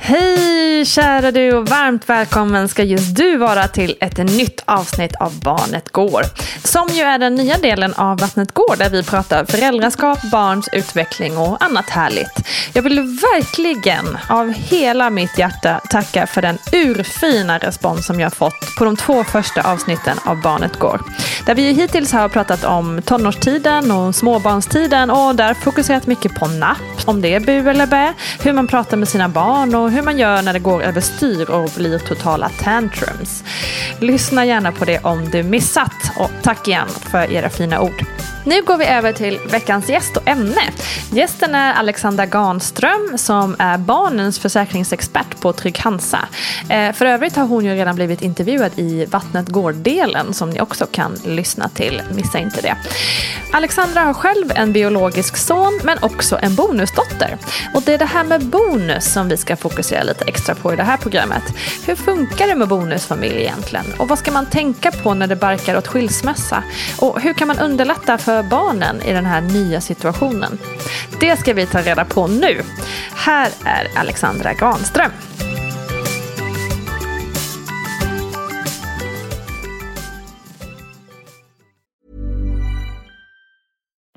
Hej kära du och varmt välkommen ska just du vara till ett nytt avsnitt av Barnet Går. Som ju är den nya delen av Vattnet Går där vi pratar föräldraskap, barns utveckling och annat härligt. Jag vill verkligen av hela mitt hjärta tacka för den urfina respons som jag fått på de två första avsnitten av Barnet Går. Där vi hittills har pratat om tonårstiden och småbarnstiden och där fokuserat mycket på napp, om det är bu eller bä, hur man pratar med sina barn och hur man gör när det går överstyr och blir totala tantrums. Lyssna gärna på det om du missat och tack igen för era fina ord. Nu går vi över till veckans gäst och ämne. Gästen är Alexandra Garnström som är barnens försäkringsexpert på Trygg Hansa. Eh, för övrigt har hon ju redan blivit intervjuad i Vattnet går-delen som ni också kan lyssna till. Missa inte det. Alexandra har själv en biologisk son men också en bonusdotter. Och det är det här med bonus som vi ska fokusera lite extra på i det här programmet. Hur funkar det med bonusfamilj egentligen? Och vad ska man tänka på när det barkar åt skilsmässa? Och hur kan man underlätta för barnen i den här nya situationen? Det ska vi ta reda på nu. Här är Alexandra Granström.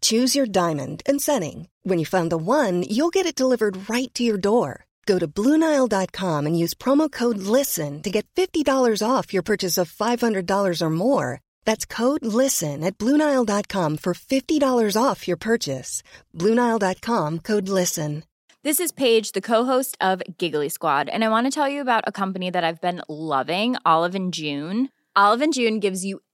Choose your diamond and setting. When you find the one, you'll get it delivered right to your door. Go to Bluenile.com and use promo code LISTEN to get $50 off your purchase of $500 or more. That's code LISTEN at Bluenile.com for $50 off your purchase. Bluenile.com code LISTEN. This is Paige, the co-host of Giggly Squad, and I want to tell you about a company that I've been loving, Olive and June. Olive and June gives you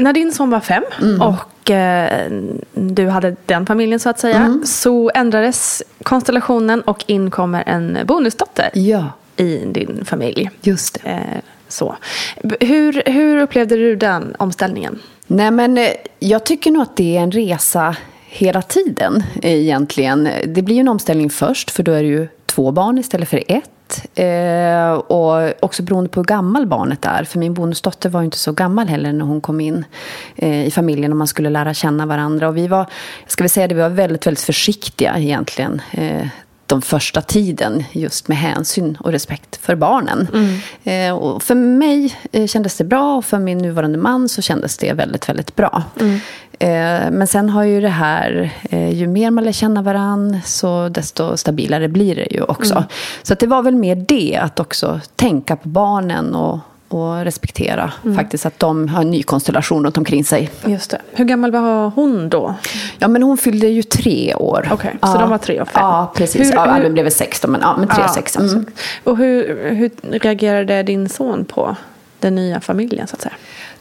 När din son var fem och eh, du hade den familjen så att säga så ändrades konstellationen och in kommer en bonusdotter Ja, i din familj. just det. Eh, så. Hur, hur upplevde du den omställningen? Nej, men eh, jag tycker nog att det är en resa hela tiden egentligen. Det blir ju en omställning först, för då är det ju två barn istället för ett. Eh, och också beroende på hur gammal barnet är. För min bonusdotter var inte så gammal heller när hon kom in eh, i familjen och man skulle lära känna varandra. Och vi var, ska vi säga det, vi var väldigt, väldigt försiktiga egentligen. Eh, de första tiden just med hänsyn och respekt för barnen. Eh, och för mig eh, kändes det bra och för min nuvarande man så kändes det väldigt, väldigt bra. Eh, men sen har ju det här, eh, ju mer man lär känna varann så desto stabilare blir det ju också. Så att det var väl mer det, att också tänka på barnen och och respektera faktiskt att de har en ny konstellation runt omkring sig. Just det. Hur gammal var hon då? Ja, men hon fyllde ju tre år. Okej, så ja. de var tre och fem. Ja, precis. Hur- ja, hur- blev väl 16, men, ja, men tre Ja, och sex. Mm. Och hur, hur reagerade din son på den nya familjen så att säga?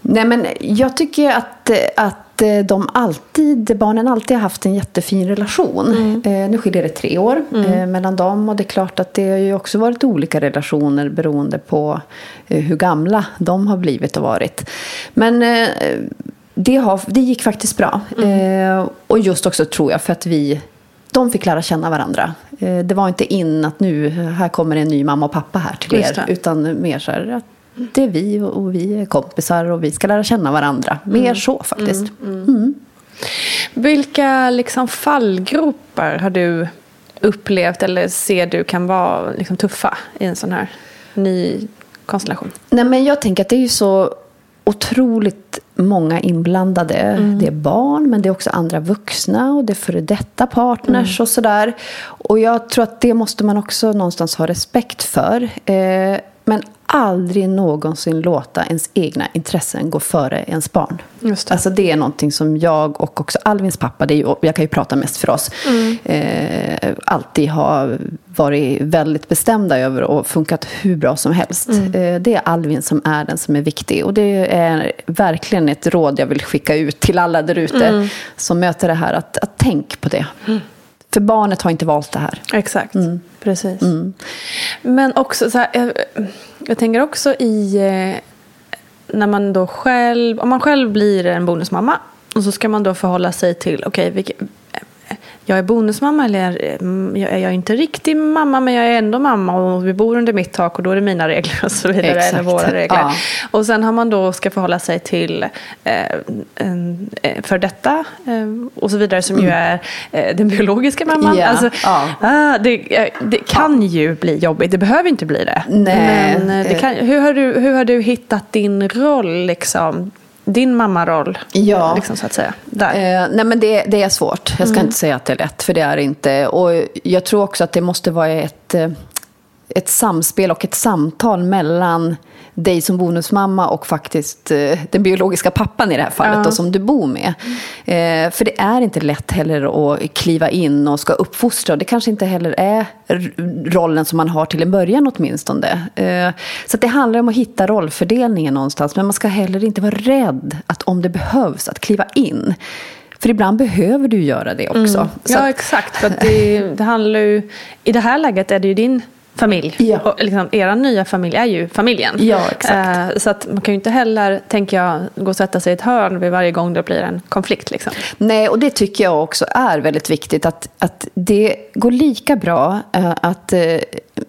Nej, men jag tycker att, att eh, de alltid, barnen alltid har haft en jättefin relation. Eh, nu skiljer det tre år eh, mellan dem och det är klart att det har ju också varit olika relationer beroende på eh, hur gamla de har blivit och varit. Men det, har, det gick faktiskt bra. Eh, och just också tror jag för att vi de fick lära känna varandra. Det var inte in att nu, här kommer en ny mamma och pappa här till er. Utan mer så här att det är vi och och vi är kompisar och vi ska lära känna varandra. Mer så faktiskt. Vilka liksom fallgropar har du upplevt eller ser du kan vara liksom tuffa i en sån här ny konstellation? Nej, men jag tänker att det är ju så otroligt många inblandade. Det är barn, men det är också andra vuxna och det är före detta partners och sådär. Och jag tror att det måste man också någonstans ha respekt för. Eh, men aldrig någonsin låta ens egna intressen gå före ens barn. Just det. Alltså det är någonting som jag och också Alvins pappa, det ju, jag kan ju prata mest för oss, eh, alltid har varit väldigt bestämda över och funkat hur bra som helst. Eh, det är Alvin som är den som är viktig. Och det är verkligen ett råd jag vill skicka ut till alla där ute som möter det här, att, att tänk på det. För barnet har inte valt det här. Exakt, precis. Men också så här, jag, jag tänker också i eh, när man då själv, om man själv blir en bonusmamma och så ska man då förhålla sig till, okej, vilket- jag är bonusmamma eller mm, jag är jag inte riktig mamma men jag är ändå mamma och vi bor under mitt tak och då är det mina regler och så vidare. Exakt. Eller våra regler. Ja. Och sen har man då ska förhålla sig till eh, eh, för detta eh, och så vidare som ju är eh, den biologiska mamman. Mm. Ja, Alltså, ja. ah, det, eh, det kan ju bli jobbigt, det behöver inte bli det. Nej. Men eh, det kan, hur, har du, hur har du hittat din roll, liksom, din mammaroll? Ja. Liksom, så att säga, där. Eh, nej men det, det är svårt. Jag ska inte säga att det är lätt, för det är det inte. Och jag tror också att det måste vara ett, eh, ett samspel och ett samtal mellan dig som bonusmamma och faktiskt eh, den biologiska pappan i det här fallet då, som du bor med. Eh, för det är inte lätt heller att kliva in och ska uppfostra. Det kanske inte heller är rollen som man har till en början åtminstone. Eh, så det handlar om att hitta rollfördelningen någonstans. Men man ska heller inte vara rädd att om det behövs att kliva in. För ibland behöver du göra det också. Så ja, att- exakt. För det, det handlar ju, I det här läget är det ju din familj. Ja. Och liksom, era nya familj är ju familjen. Ja, exakt. Eh, så att man kan ju inte heller, tänker jag, gå och sätta sig i ett hörn vid varje gång det blir en konflikt. Liksom. Nej, och det tycker jag också är väldigt viktigt. Att, att det går lika bra eh, att eh,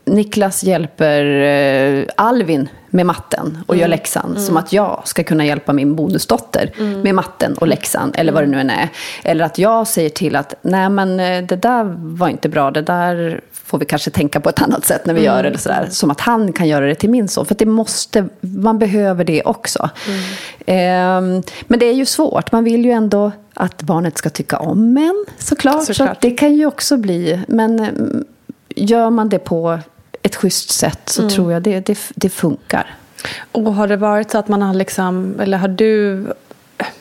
Niklas hjälper eh, Alvin med matten och gör läxan som att jag ska kunna hjälpa min bonusdotter med matten och läxan eller vad det nu än är. Eller att jag säger till att nej men eh, det där var inte bra, det där får vi kanske tänka på ett annat sätt när vi gör det. Eller sådär. Som att han kan göra det till min son. För det måste, man behöver det också. Ehm, men det är ju svårt. Man vill ju ändå att barnet ska tycka om en såklart. Så Såklart. att det kan ju också bli. Men mm, gör man det på ett schysst sätt så tror jag det, det, det funkar. Och har det varit så att man har liksom, eller har du,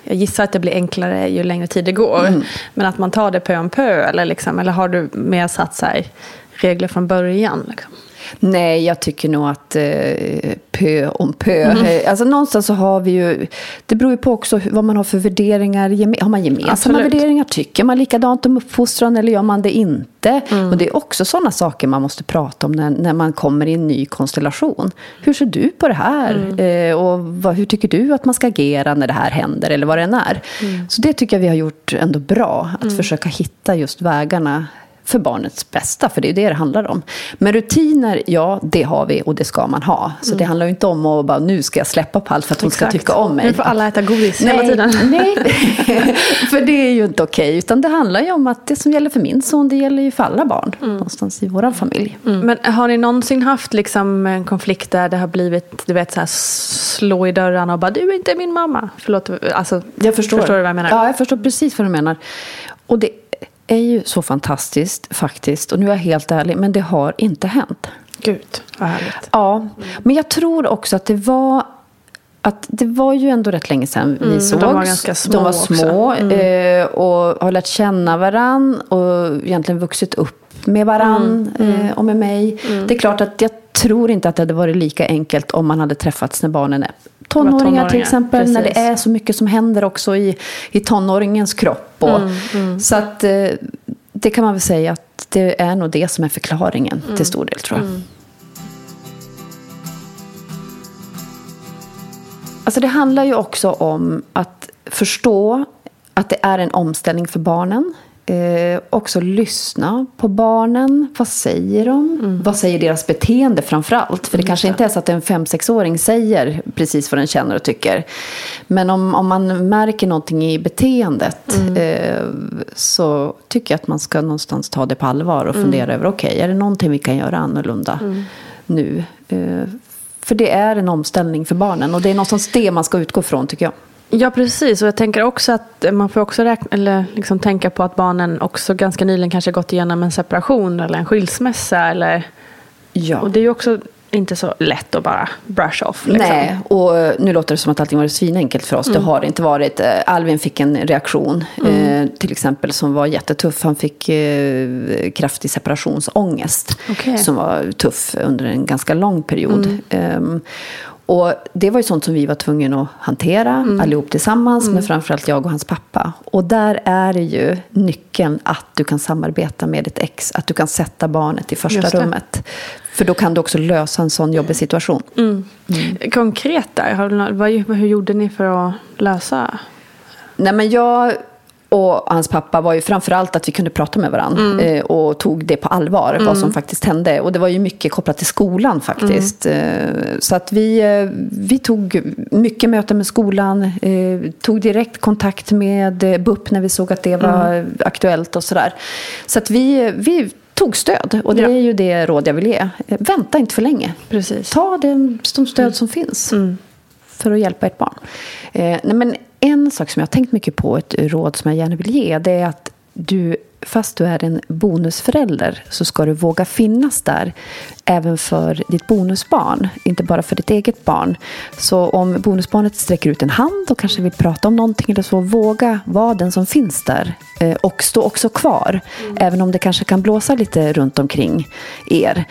jag gissar att det blir enklare ju längre tid det går, Mm. men att man tar det pö om pö eller, liksom, eller har du mer satt här, regler från början? Liksom? Nej, jag tycker nog att eh, pö om pö. Eh, Alltså någonstans så har vi ju, det beror ju på också vad man har för värderingar. Har man gemensamma Absolut. värderingar? Tycker man likadant om uppfostran eller gör man det inte? Och det är också sådana saker man måste prata om när, när man kommer i en ny konstellation. Hur ser du på det här? Eh, och vad, hur tycker du att man ska agera när det här händer eller vad det än är? Så det tycker jag vi har gjort ändå bra. Att försöka hitta just vägarna för barnets bästa, för det är det det handlar om. Men rutiner, ja, det har vi och det ska man ha. Så det handlar ju inte om att bara, nu ska jag släppa på allt för att hon ska Exakt. tycka om mig. Nu får alla äta godis hela nej, tiden. Nej, för det är ju inte okej. Utan det handlar ju om att det som gäller för min son, det gäller ju för alla barn. Någonstans i vår familj. Men har ni någonsin haft liksom en konflikt där det har blivit, du vet, så här, slå i dörrarna och bara du är inte min mamma? Förlåt, alltså, Jag förstår. förstår du vad jag menar? Ja, jag förstår precis vad du menar. Och det är ju så fantastiskt faktiskt. Och nu är jag helt ärlig, men det har inte hänt. Gud, vad härligt. Ja, men jag tror också att det var att det var ju ändå rätt länge sedan vi Mm, sågs. de var ganska små De var små Mm. eh, och har lärt känna varann och egentligen vuxit upp med varann Mm, eh, och med mig. Det är klart att jag tror inte att det hade varit lika enkelt om man hade träffats när barnen är tonåringar, tonåringar, till exempel. När det precis. är så mycket som händer också i, i tonåringens kropp. Och, Mm, Så att eh, det kan man väl säga att det är nog det som är förklaringen Mm. till stor del tror jag. Alltså det handlar ju också om att förstå att det är en omställning för barnen. Eh, också lyssna på barnen. Vad säger de? Vad säger deras beteende framför allt? För det kanske inte är så att en fem sexåring säger precis vad den känner och tycker. Men om, om man märker någonting i beteendet eh, så tycker jag att man ska någonstans ta det på allvar och fundera över okej, är det någonting vi kan göra annorlunda nu? Eh, för det är en omställning för barnen och det är någonstans det man ska utgå från tycker jag. Ja, precis. Och jag tänker också att man får också räkna, eller liksom tänka på att barnen också ganska nyligen kanske gått igenom en separation eller en skilsmässa. Eller, Ja. Och det är ju också inte så lätt att bara brush off. Liksom. Nej, och eh, nu låter det som att allting var svinenkelt för oss. Det har det inte varit. Eh, Alvin fick en reaktion, eh, till exempel, som var jättetuff. Han fick eh, kraftig separationsångest, Okej. som var tuff under en ganska lång period. Ehm, och det var ju sånt som vi var tvungna att hantera allihop tillsammans, men framförallt jag och hans pappa. Och där är det ju nyckeln att du kan samarbeta med ditt ex, att du kan sätta barnet i första rummet. För då kan du också lösa en sån jobbig situation. Konkret där, har du nå- vad, hur gjorde ni för att lösa? Nej, men jag och hans pappa var ju framförallt att vi kunde prata med varandra eh, och tog det på allvar, vad som faktiskt hände. Och det var ju mycket kopplat till skolan faktiskt. Eh, så att vi, eh, vi tog mycket möten med skolan, tog direkt kontakt med BUP när vi såg att det var aktuellt och sådär. Så att vi, vi tog stöd och det Ja. är ju det råd jag vill ge. Vänta inte för länge. Precis. Ta det, de stöd som finns för att hjälpa ert barn. Nej, men en sak som jag har tänkt mycket på, ett råd som jag gärna vill ge, det är att du, fast du är en bonusförälder, så ska du våga finnas där även för ditt bonusbarn, inte bara för ditt eget barn. Så om bonusbarnet sträcker ut en hand och kanske vill prata om någonting eller så, våga vara den som finns där. Eh, och stå också kvar, även om det kanske kan blåsa lite runt omkring er.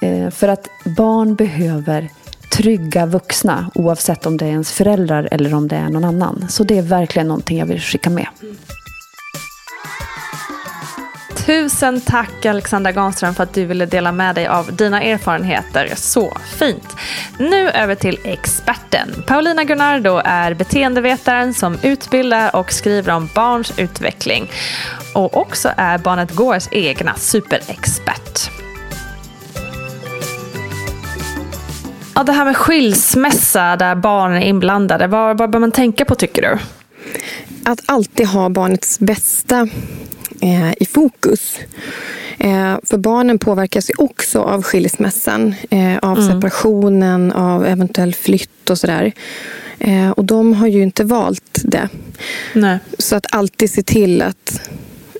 Eh, för att barn behöver trygga vuxna oavsett om det är ens föräldrar eller om det är någon annan. Så det är verkligen någonting jag vill skicka med. Tusen tack Alexandra Granström för att du ville dela med dig av dina erfarenheter. Så fint. Nu över till experten. Paulina Gunnardo är beteendevetaren som utbildar och skriver om barns utveckling. Och också är Barnet Gårs egna superexpert. Ja, det här med skilsmässa där barn är inblandade, vad, vad bör man tänka på tycker du? att alltid ha barnets bästa eh, i fokus. Eh, för barnen påverkas ju också av skilsmässan, eh, av separationen, av eventuell flytt och sådär. Eh, och de har ju inte valt det. Nej. Så att alltid se till att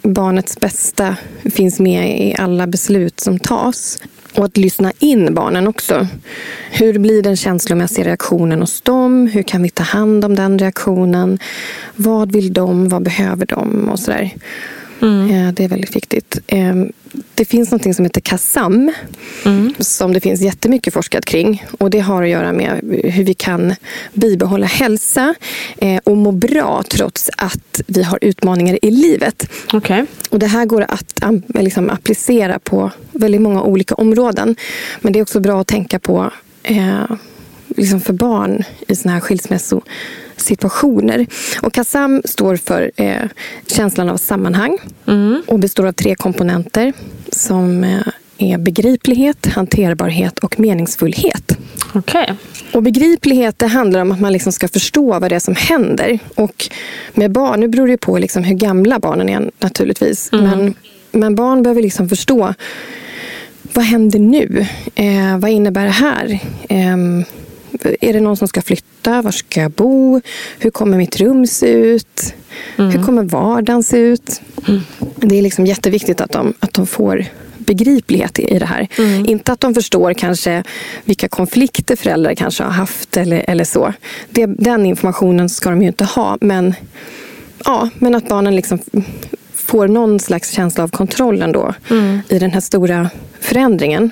barnets bästa finns med i alla beslut som tas. Och att lyssna in barnen också. Hur blir den känslomässiga reaktionen hos dem? Hur kan vi ta hand om den reaktionen? Vad vill de? Vad behöver de? Och sådär. Eh, Det är väldigt viktigt. Eh, Det finns något som heter KASAM som det finns jättemycket forskat kring. Och Det har att göra med hur vi kan bibehålla hälsa eh, och må bra trots att vi har utmaningar i livet. Okej. Och Det här går att liksom, applicera på väldigt många olika områden. Men det är också bra att tänka på eh, liksom för barn i såna här skilsmässosituationer. Och KASAM står för eh, känslan av sammanhang och består av tre komponenter som eh, är begriplighet, hanterbarhet och meningsfullhet. Okej. Och begriplighet det handlar om att man liksom ska förstå vad det är som händer. Och med barn, nu beror det på liksom hur gamla barnen är naturligtvis. Men, men barn behöver liksom förstå vad händer nu? Eh, vad innebär det här? Är det någon som ska flytta? Var ska jag bo? Hur kommer mitt rum se ut? Hur kommer vardagen se ut? Det är liksom jätteviktigt att de, att de får begriplighet i, i det här. Mm. Inte att de förstår kanske vilka konflikter föräldrar kanske har haft eller, eller så. Det, den informationen ska de ju inte ha. Men, ja, men att barnen liksom får någon slags känsla av kontroll ändå i den här stora förändringen.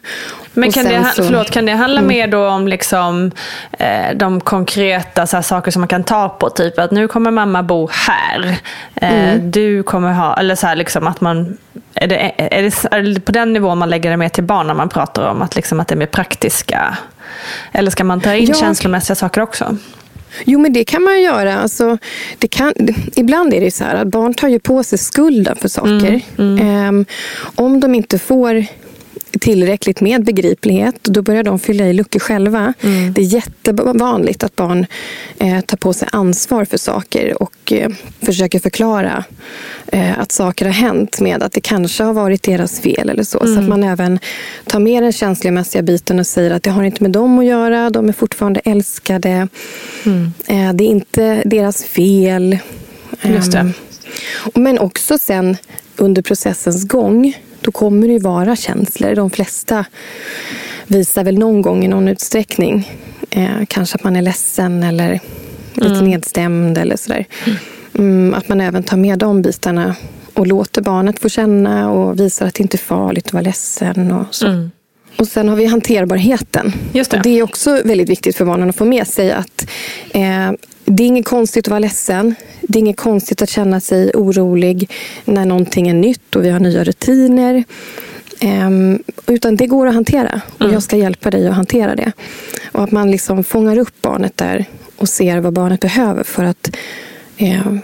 Men kan det, så- förlåt, kan det handla mer då om liksom, eh, de konkreta här, saker som man kan ta på? Typ att nu kommer mamma bo här. Eh, Du kommer ha, eller så här liksom att man, är det, är, det, är det på den nivån man lägger det mer till barn när man pratar om att, liksom, att det är mer praktiska? Eller ska man ta in Ja. känslomässiga saker också? Jo, men det kan man göra. Alltså, det kan, ibland är det så här att barn tar ju på sig skulden för saker. Ehm, om de inte får tillräckligt med begriplighet, då börjar de fylla i luckor själva. Det är jättevanligt att barn eh, tar på sig ansvar för saker och eh, försöker förklara eh, att saker har hänt med att det kanske har varit deras fel eller så. Så att man även tar med den känslomässiga biten och säger att det har inte med dem att göra, de är fortfarande älskade. Eh, det är inte deras fel. Just det. Ehm, men också sen under processens gång, då kommer det ju vara känslor. De flesta visar väl någon gång i någon utsträckning. Eh, kanske att man är ledsen eller lite nedstämd eller sådär. Mm, att man även tar med de bitarna och låter barnet få känna och visar att det inte är farligt att vara ledsen. Och, så. och sen har vi hanterbarheten. Just det. Och det är också väldigt viktigt för barnen att få med sig att eh, det är inget konstigt att vara ledsen. Det är inget konstigt att känna sig orolig när någonting är nytt och vi har nya rutiner. Ehm, utan det går att hantera och jag ska hjälpa dig att hantera det. Och att man liksom fångar upp barnet där och ser vad barnet behöver för att eh,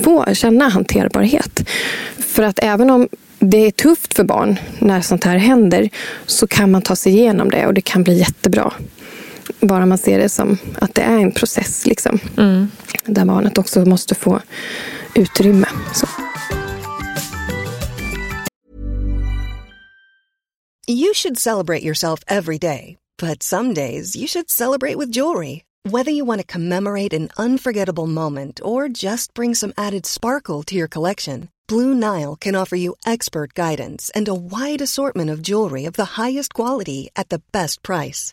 få känna hanterbarhet. För att även om det är tufft för barn när sånt här händer så kan man ta sig igenom det och det kan bli jättebra. Bara man ser det som att det är en process. Liksom, Där barnet också måste få utrymme. Så. You should celebrate yourself every day, but some days you should celebrate with jewelry. Whether you want to commemorate an unforgettable moment or just bring some added sparkle to your collection, Blue Nile can offer you expert guidance and a wide assortment of jewelry of the highest quality at the best price.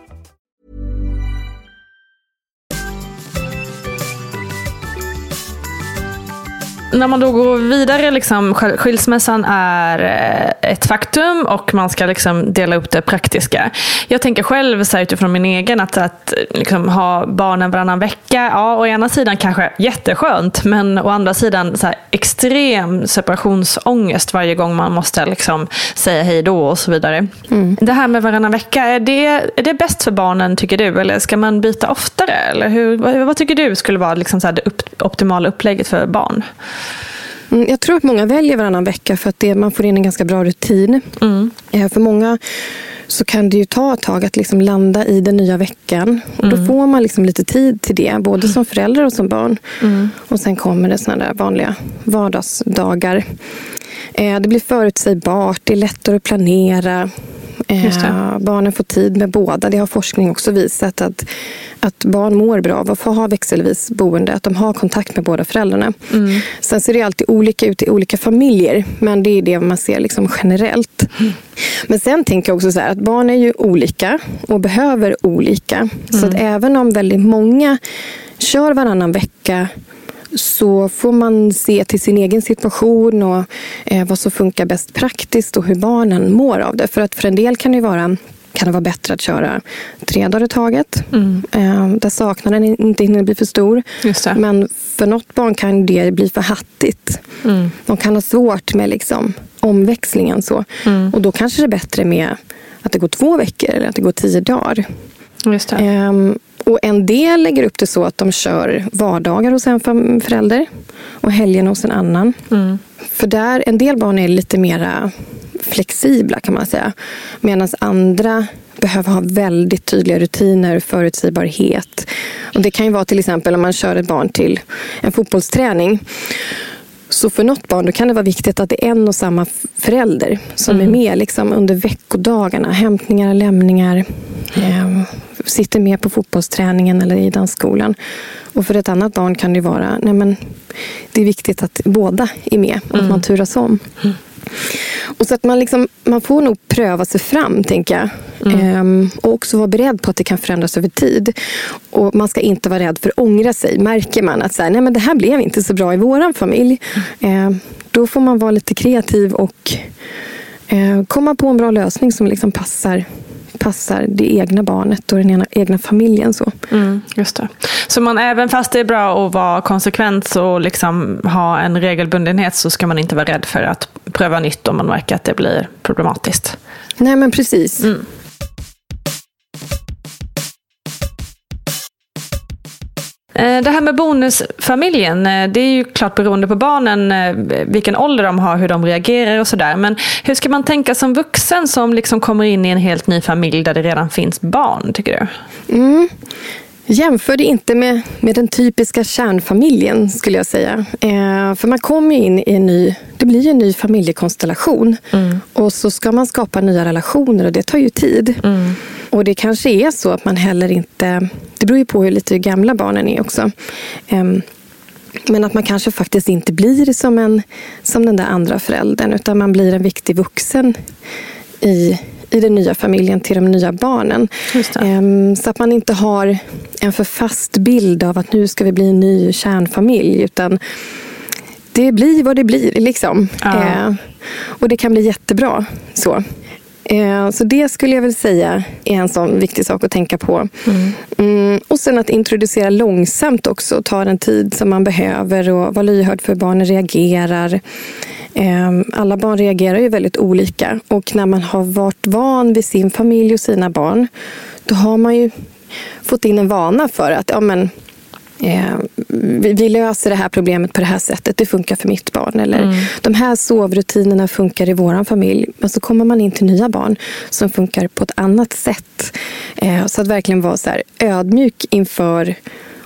När man då går vidare, liksom, skilsmässan är eh, ett faktum och man ska liksom dela upp det praktiska. Jag tänker själv så här, utifrån min egen att, att liksom, ha barnen varannan vecka, ja å ena sidan kanske jätteskönt men å andra sidan så här, extrem separationsångest varje gång man måste liksom, säga hej då och så vidare. Mm. Det här med varannan vecka, är det, är det bäst för barnen tycker du? Eller ska man byta oftare? Eller hur, vad, vad tycker du skulle vara liksom, så här, det upp, optimala upplägget för barn? Mm, jag tror att många väljer varannan vecka för att det, man får in en ganska bra rutin. Mm. För många så kan det ju ta ett tag att liksom landa i den nya veckan. Och Då mm. får man liksom lite tid till det, både som förälder och som barn. Mm. Och Sen kommer det såna där vanliga vardagsdagar. Eh, det blir förutsägbart, det är lättare att planera. Eh, barnen får tid med båda. Det har forskning också visat att, att barn mår bra av att få ha växelvis boende. Att de har kontakt med båda föräldrarna. Mm. Sen ser det alltid olika ut i olika familjer. Men det är det man ser liksom generellt. Mm. Men sen tänker jag också så här, att barn är ju olika och behöver olika. Mm. Så att även om väldigt många kör varannan vecka så får man se till sin egen situation och eh, vad som funkar bäst praktiskt och hur barnen mår av det. För att för en del kan det vara kan det vara bättre att köra tre dagar i taget. Mm. Eh, där saknaden inte hinner bli för stor. Men för något barn kan det bli för hattigt. Mm. De kan ha svårt med liksom omväxlingen. Så. Mm. Och då kanske det är bättre med att det går två veckor eller att det går tio dagar. Just det. Um, och en del lägger upp det så att de kör vardagar hos en förälder och helgen hos en annan. Mm. För där, en del barn är lite mera flexibla kan man säga. Medan andra behöver ha väldigt tydliga rutiner, förutsägbarhet. Och det kan ju vara till exempel om man kör ett barn till en fotbollsträning. Så för något barn då kan det vara viktigt att det är en och samma förälder som mm. är med liksom, under veckodagarna. Hämtningar, lämningar. Eh, sitter med på fotbollsträningen eller i dansskolan. Och för ett annat barn kan det vara nej men, det är viktigt att båda är med och mm. att man turas om. Mm. Och så att man, liksom, man får nog pröva sig fram, tänker jag. Mm. Ehm, och också vara beredd på att det kan förändras över tid. Och Man ska inte vara rädd för att ångra sig. Märker man att så här, nej, men det här blev inte så bra i vår familj. Ehm, då får man vara lite kreativ och eh, komma på en bra lösning som liksom passar passar det egna barnet och den egna familjen. Så. Mm, just det. så man, även fast det är bra att vara konsekvent och liksom ha en regelbundenhet så ska man inte vara rädd för att pröva nytt om man märker att det blir problematiskt? Nej, men precis. Mm. Eh, det här med bonusfamiljen, eh, det är ju klart beroende på barnen, eh, vilken ålder de har, hur de reagerar och sådär. Men hur ska man tänka som vuxen som liksom kommer in i en helt ny familj där det redan finns barn, tycker du? Mm. Jämför det inte med, med den typiska kärnfamiljen skulle jag säga. Eh, för man kommer in i en ny, det blir en ny familjekonstellation. Mm. Och så ska man skapa nya relationer och det tar ju tid. Mm. Och det kanske är så att man heller inte... Det beror ju på hur lite gamla barnen är också. Um, men att man kanske faktiskt inte blir som, en, som den där andra föräldern utan man blir en viktig vuxen i, i den nya familjen till de nya barnen. Um, så att man inte har en för fast bild av att nu ska vi bli en ny kärnfamilj. Utan det blir vad det blir. Liksom. Ja. Uh, och det kan bli jättebra. så. Eh, så det skulle jag väl säga är en sån viktig sak att tänka på. Mm. Mm, och sen att introducera långsamt också. Ta den tid som man behöver och vara lyhörd för hur barnen reagerar. Ehm, alla barn reagerar ju väldigt olika. Och när man har varit van vid sin familj och sina barn då har man ju fått in en vana för att ja, men, eh, vi, vi, löser det här problemet på det här sättet. Det funkar för mitt barn. Eller mm. de här sovrutinerna funkar i vår familj. Men så kommer man in till nya barn som funkar på ett annat sätt. Eh, så att verkligen vara så här, ödmjuk inför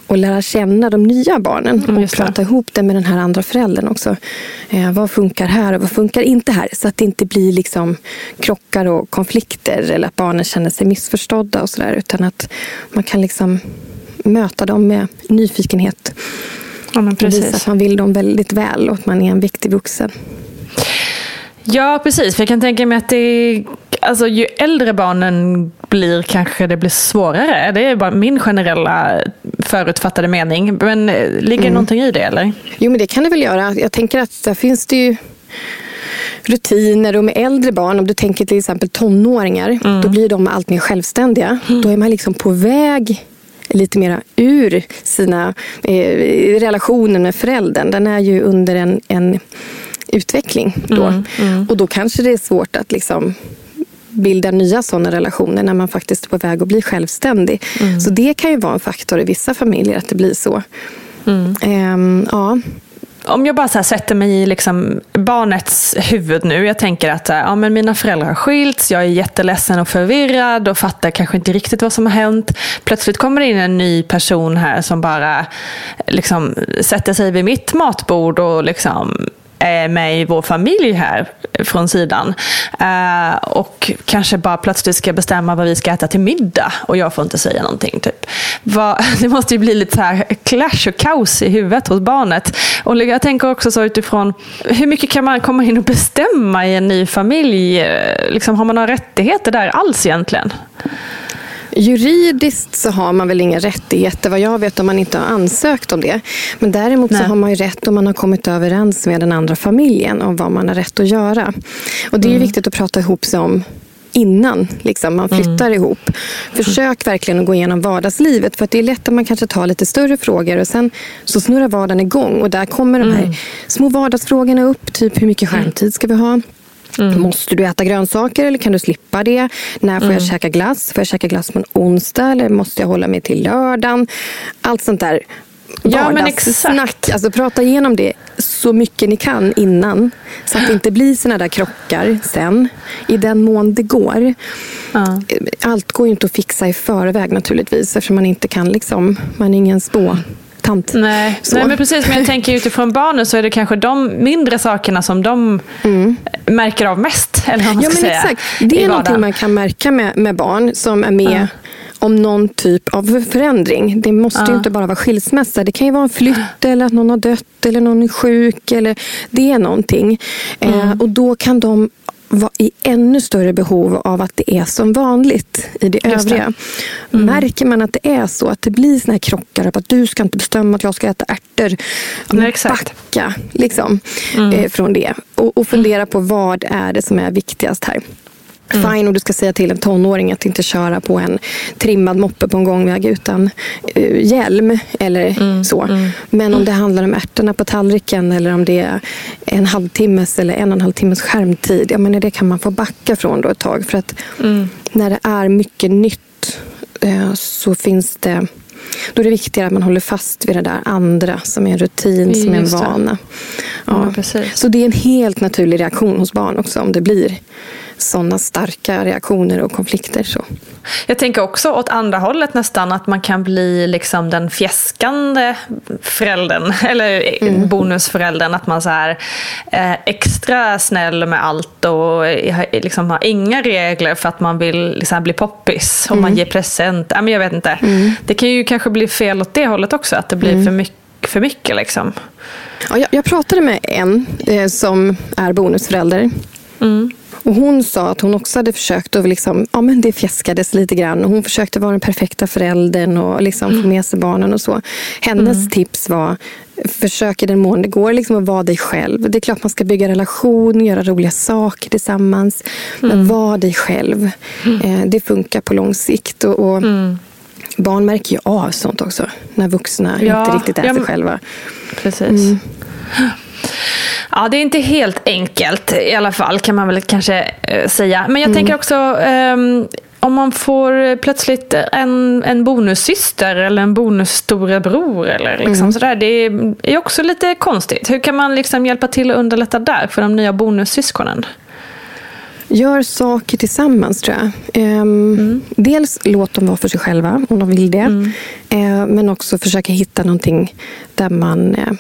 och lära känna de nya barnen mm, och prata ihop det med den här andra föräldern också. Eh, vad funkar här och vad funkar inte här? Så att det inte blir liksom krockar och konflikter eller att barnen känner sig missförstådda och sådär. Utan att man kan liksom möta dem med nyfikenhet. Ja, men precis. Och visa att man vill dem väldigt väl och att man är en viktig vuxen. Ja, precis. För jag kan tänka mig att det alltså, ju äldre barnen blir kanske det blir svårare. Det är bara min generella förutfattade mening. Men eh, ligger mm. någonting i det eller? Jo, men det kan det väl göra. Jag tänker att där finns det ju rutiner. Och med äldre barn, om du tänker till exempel tonåringar, Mm. då blir de allt mer självständiga. Då är man liksom på väg lite mera ur sina eh, relationer med föräldern. Den är ju under en, en utveckling då. Mm, Och då kanske det är svårt att liksom bilda nya sådana relationer när man faktiskt är på väg att bli självständig. Mm. Så det kan ju vara en faktor i vissa familjer att det blir så. Ehm, ja. Om jag bara så här sätter mig i liksom barnets huvud nu. Jag tänker att ja, men mina föräldrar har skilts, jag är jätteledsen och förvirrad och fattar kanske inte riktigt vad som har hänt. Plötsligt kommer det in en ny person här som bara liksom, sätter sig vid mitt matbord och liksom Eh, med i vår familj här från sidan. Eh, och kanske bara plötsligt ska bestämma vad vi ska äta till middag och jag får inte säga någonting. Typ. Det måste ju bli lite så här clash och kaos i huvudet hos barnet. Och jag tänker också så utifrån hur mycket kan man komma in och bestämma i en ny familj? Eh, liksom, har man några rättigheter där alls egentligen? Juridiskt så har man väl inga rättigheter vad jag vet om man inte har ansökt om det. Men däremot så Nej. har man ju rätt om man har kommit överens med den andra familjen om vad man har rätt att göra. Och det är ju viktigt att prata ihop sig om innan liksom, man flyttar ihop. Försök verkligen att gå igenom vardagslivet. För det är lätt att man kanske tar lite större frågor och sen så snurrar vardagen igång. Och där kommer de här små vardagsfrågorna upp. Typ hur mycket skärmtid ska vi ha? Måste du äta grönsaker eller kan du slippa det? När får jag käka glass? Får jag käka glass på en onsdag eller måste jag hålla mig till lördagen? Allt sånt där Ja, men vardagssnack. Alltså prata igenom det så mycket ni kan innan. Så att det inte blir såna där krockar sen. I den mån det går. Allt går ju inte att fixa i förväg naturligtvis. Eftersom man inte kan liksom, man är ingen spåtant. Nej, Så. nej men precis. Men jag tänker utifrån barnen så är det kanske de mindre sakerna som de märker av mest. Eller vad man Ja, men säga, exakt. Det är någonting man kan märka med, med barn som är med om någon typ av förändring. Det måste ju Ja. inte bara vara skilsmässa. Det kan ju vara en flytt eller att någon har dött eller någon är sjuk. Eller, det är någonting. Mm. Eh, och då kan de i ännu större behov av att det är som vanligt i det Just det. Mm. övriga. Märker man att det är så, att det blir såna här krockar, att du ska inte bestämma att jag ska äta ärtor. Nej, exakt. Backa liksom, Mm. eh, från det. Och, och fundera på vad är det som är viktigast här. Mm. Fine om du ska säga till en tonåring att inte köra på en trimmad moppe på en gångväg utan eh, hjälm eller Mm. så. Men om det handlar om ärtorna på tallriken eller om det är en halvtimmes eller en och en halv timmes skärmtid. Jag menar, det kan man få backa från då ett tag. För att Mm. när det är mycket nytt eh, så finns det då är det viktigare att man håller fast vid det där andra som är en rutin, som är en Just vana. Ja, precis. Så det är en helt naturlig reaktion hos barn också om det blir sådana starka reaktioner och konflikter. Så. Jag tänker också åt andra hållet nästan att man kan bli liksom den fjäskande föräldern eller Mm. bonusföräldern. Att man så här, eh, extra snäll med allt och eh, liksom har inga regler för att man vill liksom bli poppis. Man Mm. ger present. Ja, men jag vet inte. Det kan ju kanske bli fel åt det hållet också. Att det blir Mm. för mycket. För mycket liksom. Ja, jag, jag pratade med en eh, som är bonusförälder. Och hon sa att hon också hade försökt att liksom, ja men det fjäskades lite grann. Och hon försökte vara den perfekta föräldern och liksom få med sig barnen och så. Hennes tips var, försök i den mån det går liksom att vara dig själv. Det är klart man ska bygga relation, göra roliga saker tillsammans. Men var dig själv. Eh, det funkar på lång sikt. Och, och Barn märker ju av sånt också. När vuxna Ja, inte riktigt är ja, sig själva. Precis. Ja, det är inte helt enkelt i alla fall kan man väl kanske eh, säga. Men jag tänker också ehm, om man får plötsligt en, en bonussyster eller en bonusstorebror eller liksom sådär. Det är också lite konstigt. Hur kan man liksom hjälpa till att underlätta där för de nya bonussyskonen? Gör saker tillsammans tror jag. Ehm, Dels låt dem vara för sig själva om de vill det. Eh, men också försöka hitta någonting där man eh,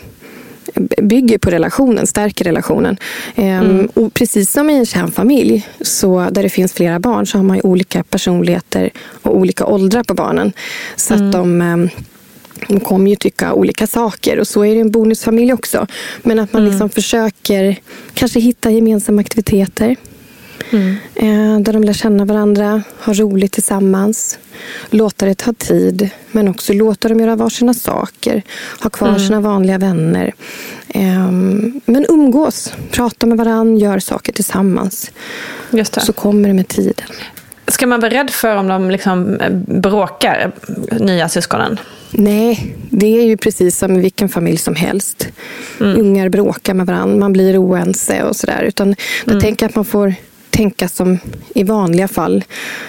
bygger på relationen, stärker relationen. Ehm, Och precis som i en kärnfamilj, så där det finns flera barn, så har man olika personligheter och olika åldrar på barnen. Så att de ehm, de kommer ju tycka olika saker och så är det en bonusfamilj också. Men att man liksom försöker kanske hitta gemensamma aktiviteter. Eh, där de lär känna varandra, har roligt tillsammans. Låta det ta tid, men också låta dem göra varsina saker. Ha kvar Mm. sina vanliga vänner. Eh, men umgås, prata med varandra, gör saker tillsammans. Så kommer det med tiden. Ska man vara rädd för om de liksom bråkar, nya syskonen? Nej, det är ju precis som i vilken familj som helst. Ungar bråkar med varandra, man blir oense och sådär. Utan jag tänker att man får tänka som i vanliga fall,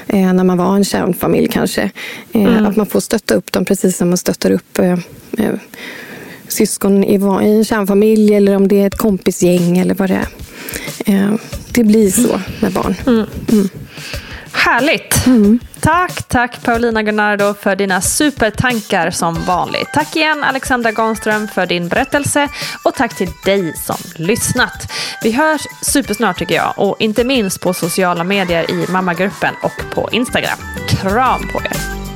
eh, när man var en kärnfamilj kanske. Eh, Att man får stötta upp dem precis som man stöttar upp eh, eh, syskon i, i en kärnfamilj eller om det är ett kompisgäng eller vad det är. Eh, det blir så med barn. Härligt! Tack, tack Paulina Gunnardo för dina supertankar som vanligt. Tack igen Alexandra Granström för din berättelse och tack till dig som lyssnat. Vi hörs supersnart tycker jag och inte minst på sociala medier i mammagruppen och på Instagram. Kram på er!